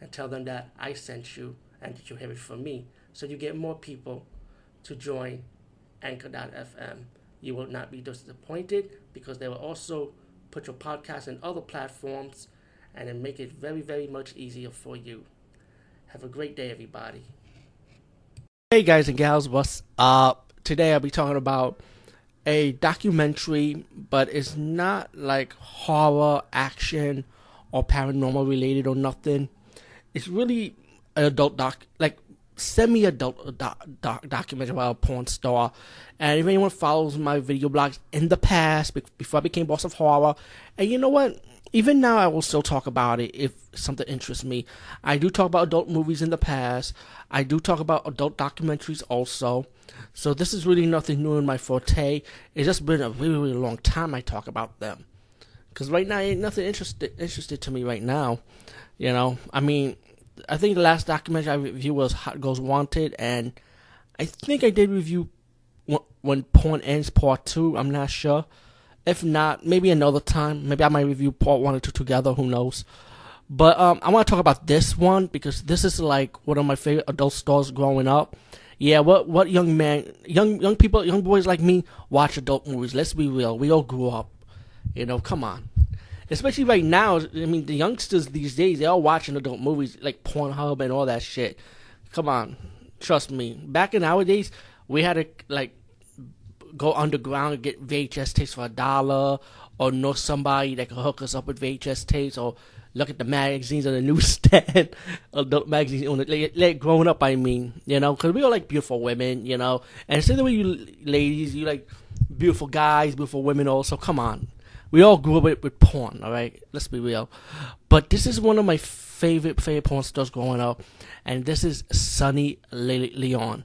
and tell them that I sent you and that you have it from me. So you get more people to join Anchor.fm. You will not be disappointed because they will also put your podcast in other platforms and then make it very, very much easier for you. Have a great day, everybody. Hey, guys and gals, what's up? Today I'll be talking about a documentary, but it's not like horror, action, or paranormal related or nothing. It's really an adult doc, like semi-adult doc, doc, documentary about a porn star. And if anyone follows my video blogs in the past, before I became boss of horror, and you know what? Even now, I will still talk about it if something interests me. I do talk about adult movies in the past. I do talk about adult documentaries also. So this is really nothing new in my forte. It's just been a really, really long time I talk about them. Because right now, ain't nothing interested interested to me right now. You know, I mean, I think the last documentary I reviewed was Hot Girls Wanted, and I think I did review when Porn Ends Part Two. I'm not sure. If not, maybe another time. Maybe I might review part one and two together. Who knows? But um, I want to talk about this one because this is like one of my favorite adult stars growing up. Yeah, what what young man, young young people, young boys like me watch adult movies. Let's be real. We all grew up. You know, come on. Especially right now. I mean, the youngsters these days they all watching adult movies like Pornhub and all that shit. Come on, trust me. Back in our days, we had to like go underground and get VHS tapes for a dollar, or know somebody that could hook us up with VHS tapes, or look at the magazines on the newsstand, adult magazines on the like, like growing up. I mean, you know, because we all like beautiful women, you know, and same the way you ladies, you like beautiful guys, beautiful women. Also, come on, we all grew up with, with porn. All right, let's be real. But this is one of my favorite favorite porn stars growing up, and this is Sunny Leone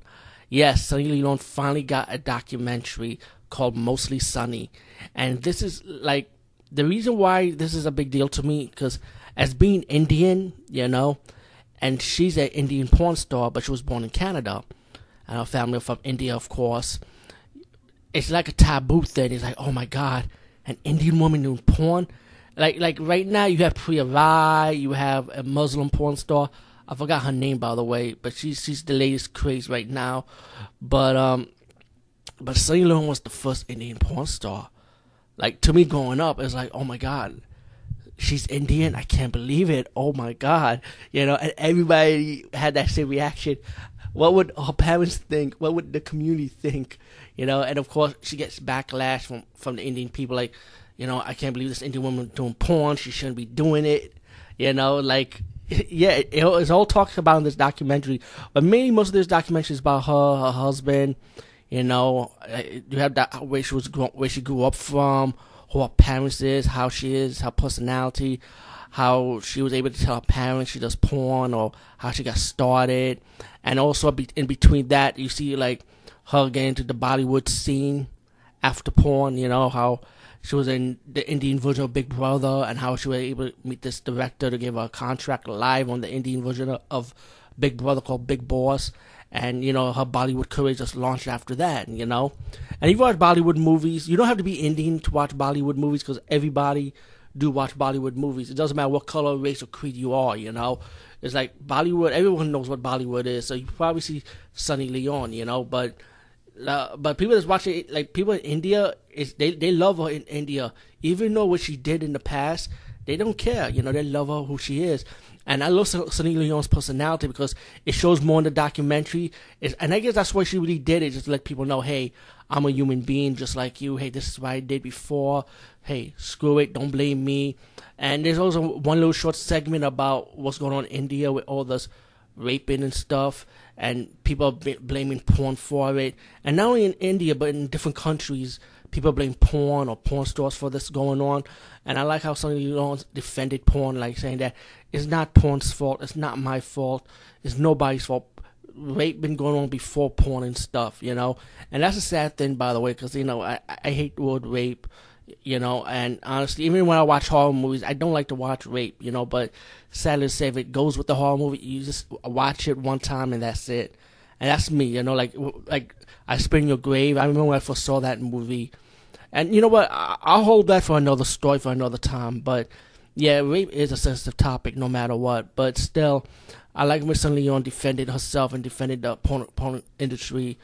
yes, Sunny Leone finally got a documentary called Mostly Sunny. And this is like the reason why this is a big deal to me because as being Indian, you know, and she's an Indian porn star, but she was born in Canada, and her family from India, of course. It's like a taboo thing. It's like, oh my god, an Indian woman doing porn. Like, like right now, you have Priya Rai, you have a Muslim porn star. I forgot her name by the way, but she's she's the latest craze right now. But um, but Sunny Leone was the first Indian porn star. Like to me, growing up, it's like, oh my god, she's Indian. I can't believe it. Oh my god, you know, and everybody had that same reaction. What would her parents think? What would the community think? You know, and of course, she gets backlash from from the Indian people, like, you know, I can't believe this Indian woman doing porn. She shouldn't be doing it. You know, like yeah, it, it's all talked about in this documentary, but mainly most of this documentary is about her, her husband. You know, uh, you have that where she was where she grew up from, her parents is, how she is, her personality, how she was able to tell her parents she does porn, or how she got started, and also in between that, you see like her getting into the Bollywood scene after porn. You know how she was in the Indian version of Big Brother and how she was able to meet this director to give her a contract live on the Indian version of Big Brother called Bigg Boss. And, you know, her Bollywood career just launched after that, you know. And if you watch Bollywood movies, you don't have to be Indian to watch Bollywood movies because everybody do watch Bollywood movies. It doesn't matter what color, race, or creed you are, you know. It's like Bollywood, everyone knows what Bollywood is. So you probably see Sunny Leone, you know, but uh, but people that's watching it, like people in India, is they they love her in India, even though what she did in the past, they don't care. You know, they love her who she is. And I love Sunny Leone's personality because it shows more in the documentary. It's, and I guess that's why she really did it, just to let people know, hey, I'm a human being just like you. Hey, this is what I did before. Hey, screw it, don't blame me. And there's also one little short segment about what's going on in India with all this raping and stuff, and people are blaming porn for it. And not only in India, but in different countries, people blame porn or porn stores for this going on, and I like how some of you defended porn, like saying that it's not porn's fault, it's not my fault, it's nobody's fault. Rape been going on before porn and stuff, you know, and that's a sad thing, by the way, because you know I I hate the word rape, you know, and honestly, even when I watch horror movies, I don't like to watch rape, you know, but sadly to say, if it goes with the horror movie, you just watch it one time and that's it, and that's me, you know, like like I Spit in Your Grave. I remember when I first saw that movie. And you know what? I'll hold that for another story for another time. But yeah, rape is a sensitive topic no matter what. But still, I like Sunny Leone defended herself and defended the porn, porn industry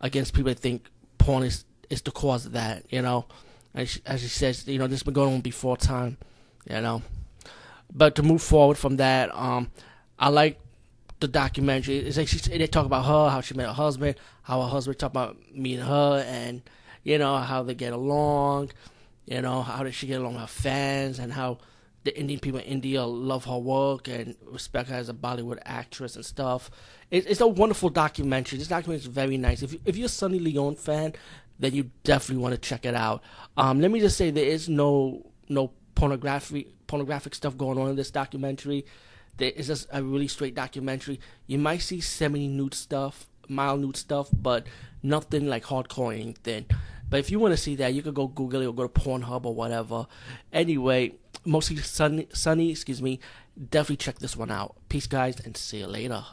against people that think porn is, is the cause of that, you know. As she, as she says, you know, this has been going on before time, you know. But to move forward from that, um, I like the documentary. It's like she, they talk about her, how she met her husband, how her husband talk about me and her, and you know how they get along. You know how did she get along with her fans, and how the Indian people in India love her work and respect her as a Bollywood actress and stuff. It, it's a wonderful documentary. This documentary is very nice. If if you're a Sunny Leone fan, then you definitely want to check it out. Um, let me just say there is no no pornography pornographic stuff going on in this documentary. Is just a really straight documentary. You might see semi nude stuff, mild nude stuff, but nothing like hardcore anything. But if you want to see that, you could go Google it or go to Pornhub or whatever. Anyway, mostly sunny, sunny, excuse me. Definitely check this one out. Peace, guys, and see you later.